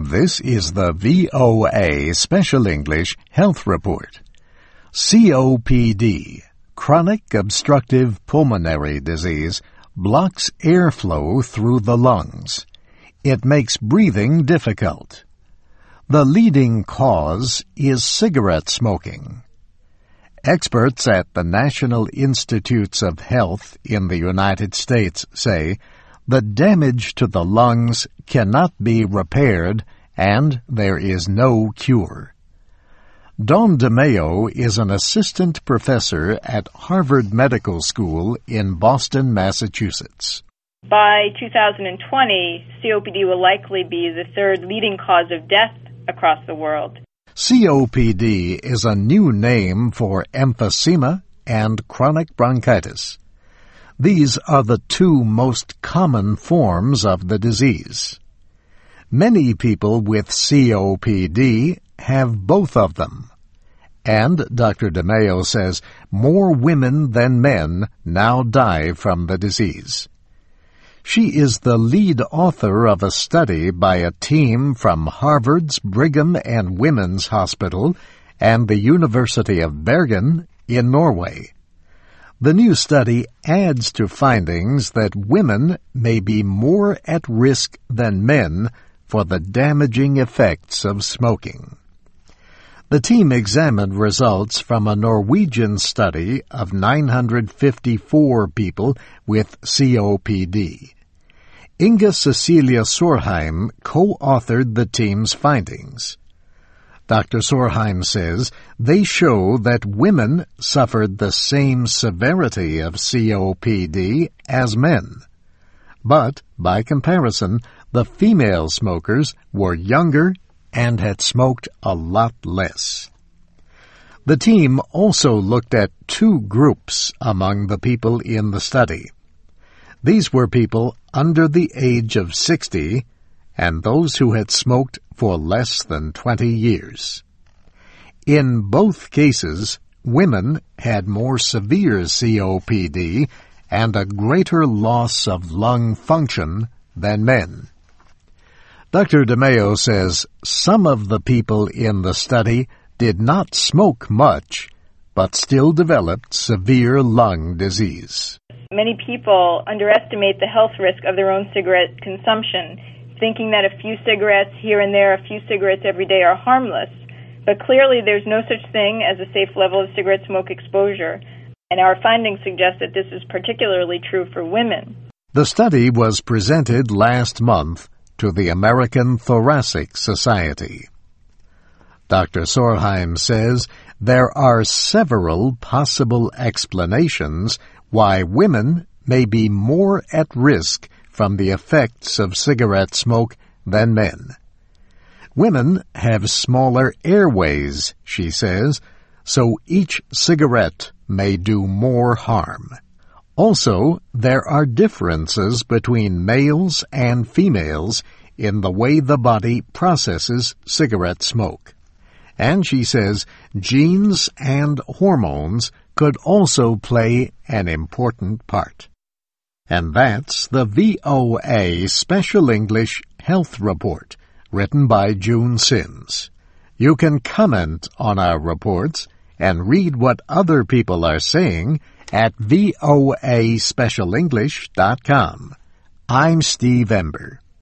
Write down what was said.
This is the VOA Special English Health Report. COPD, chronic obstructive pulmonary disease, blocks airflow through the lungs. It makes breathing difficult. The leading cause is cigarette smoking. Experts at the National Institutes of Health in the United States say the damage to the lungs cannot be repaired and there is no cure. Dawn DeMeo is an assistant professor at Harvard Medical School in Boston, Massachusetts. By 2020, COPD will likely be the third leading cause of death across the world. COPD is a new name for emphysema and chronic bronchitis. These are the two most common forms of the disease. Many people with COPD have both of them. And Dr. DeMeo says more women than men now die from the disease. She is the lead author of a study by a team from Harvard's Brigham and Women's Hospital and the University of Bergen in Norway. The new study adds to findings that women may be more at risk than men for the damaging effects of smoking. The team examined results from a Norwegian study of 954 people with COPD. Inga Cecilia Sorheim co-authored the team's findings. Dr. Sorheim says they show that women suffered the same severity of COPD as men. But, by comparison, the female smokers were younger and had smoked a lot less. The team also looked at two groups among the people in the study. These were people under the age of 60 and those who had smoked for less than 20 years. In both cases, women had more severe COPD and a greater loss of lung function than men. Dr. DeMeo says some of the people in the study did not smoke much, but still developed severe lung disease. Many people underestimate the health risk of their own cigarette consumption, thinking that a few cigarettes here and there, a few cigarettes every day are harmless. But clearly, there's no such thing as a safe level of cigarette smoke exposure, and our findings suggest that this is particularly true for women. The study was presented last month to the American Thoracic Society. Dr. Sorheim says there are several possible explanations why women may be more at risk from the effects of cigarette smoke than men. Women have smaller airways, she says, so each cigarette may do more harm. Also, there are differences between males and females in the way the body processes cigarette smoke. And she says genes and hormones could also play an important part. And that's the VOA Special English Health Report, written by June Sims. You can comment on our reports and read what other people are saying at voaspecialenglish.com. I'm Steve Ember.